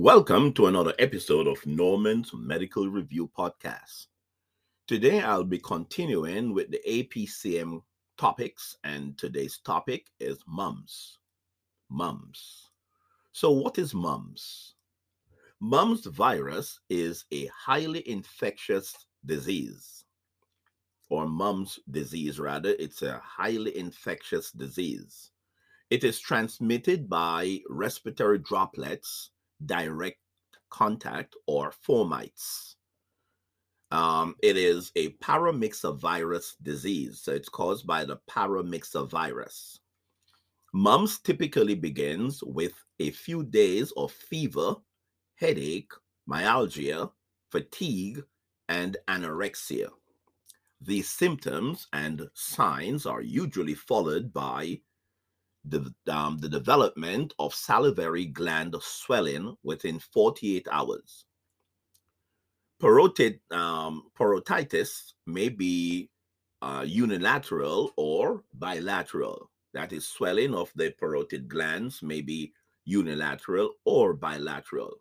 Welcome to another episode of Norman's Medical Review Podcast. Today I'll be continuing with the APCM topics, and today's topic is mumps. Mumps. So, what is mumps? Mumps virus is a highly infectious disease, or mumps disease, rather. It's a highly infectious disease. It is transmitted by respiratory droplets, direct contact, or fomites. Um, it is a paramyxovirus disease, so it's caused by the paramyxovirus. Mumps typically begins with a few days of fever, headache, myalgia, fatigue, and anorexia. These symptoms and signs are usually followed by the, um, the development of salivary gland swelling within 48 hours. Parotid, um, parotitis may be uh, unilateral or bilateral. That is, swelling of the parotid glands may be unilateral or bilateral.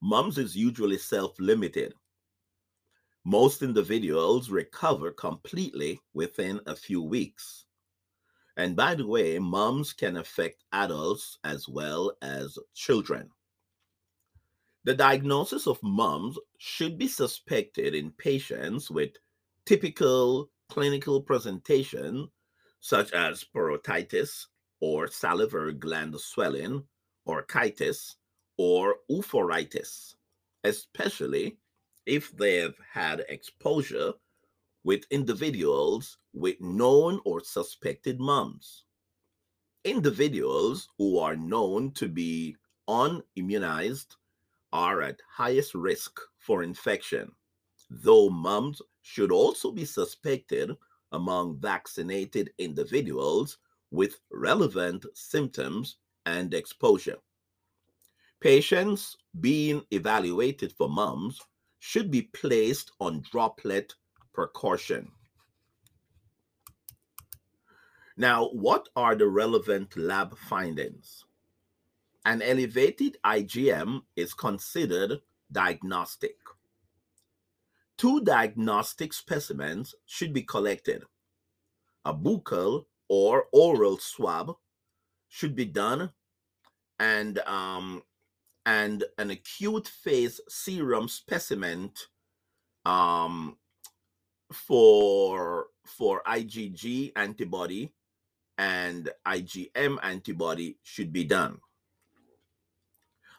mumps is usually self limited. Most individuals recover completely within a few weeks. And by the way, mumps can affect adults as well as children. The diagnosis of mumps should be suspected in patients with typical clinical presentation, such as parotitis or salivary gland swelling, orchitis, or oophoritis, especially if they've had exposure with individuals with known or suspected mumps. Individuals who are known to be unimmunized are at highest risk for infection, though mumps should also be suspected among vaccinated individuals with relevant symptoms and exposure. Patients being evaluated for mumps should be placed on droplet precaution. Now, what are the relevant lab findings? An elevated IgM is considered diagnostic. Two diagnostic specimens should be collected. A buccal or oral swab should be done, and um, and an acute phase serum specimen um, for for IgG antibody and IgM antibody should be done.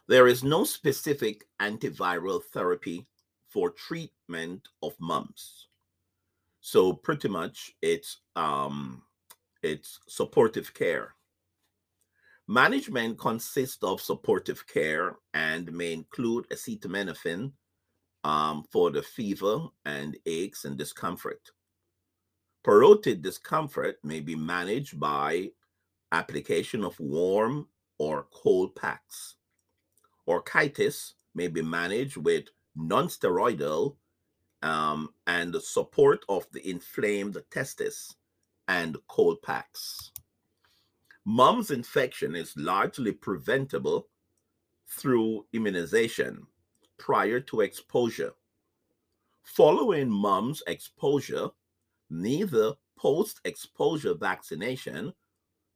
There is no specific antiviral therapy for treatment of mumps. So pretty much it's um it's supportive care. Management consists of supportive care and may include acetaminophen um, for the fever and aches and discomfort. Parotid discomfort may be managed by application of warm or cold packs. Orchitis may be managed with nonsteroidal um, and the support of the inflamed testis and cold packs. Mumps infection is largely preventable through immunization prior to exposure. Following mumps exposure, neither post exposure vaccination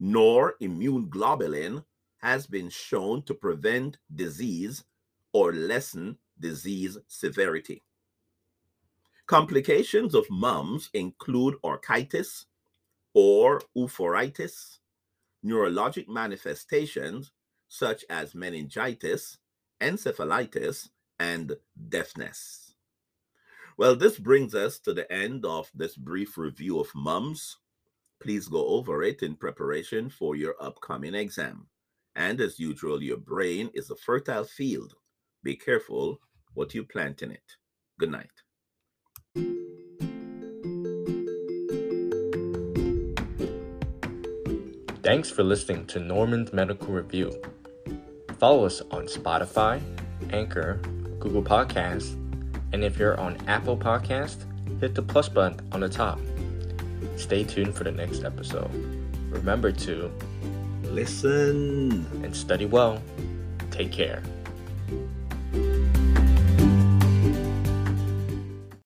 nor immune globulin has been shown to prevent disease or lessen disease severity. Complications of mumps include orchitis or oophoritis, neurologic manifestations such as meningitis, encephalitis, and deafness. Well, this brings us to the end of this brief review of mumps. Please go over it in preparation for your upcoming exam. And as usual, your brain is a fertile field. Be careful what you plant in it. Good night. Thanks for listening to Norman's Medical Review. Follow us on Spotify, Anchor, Google Podcasts, and if you're on Apple Podcast, hit the plus button on the top. Stay tuned for the next episode. Remember to listen and study well. Take care.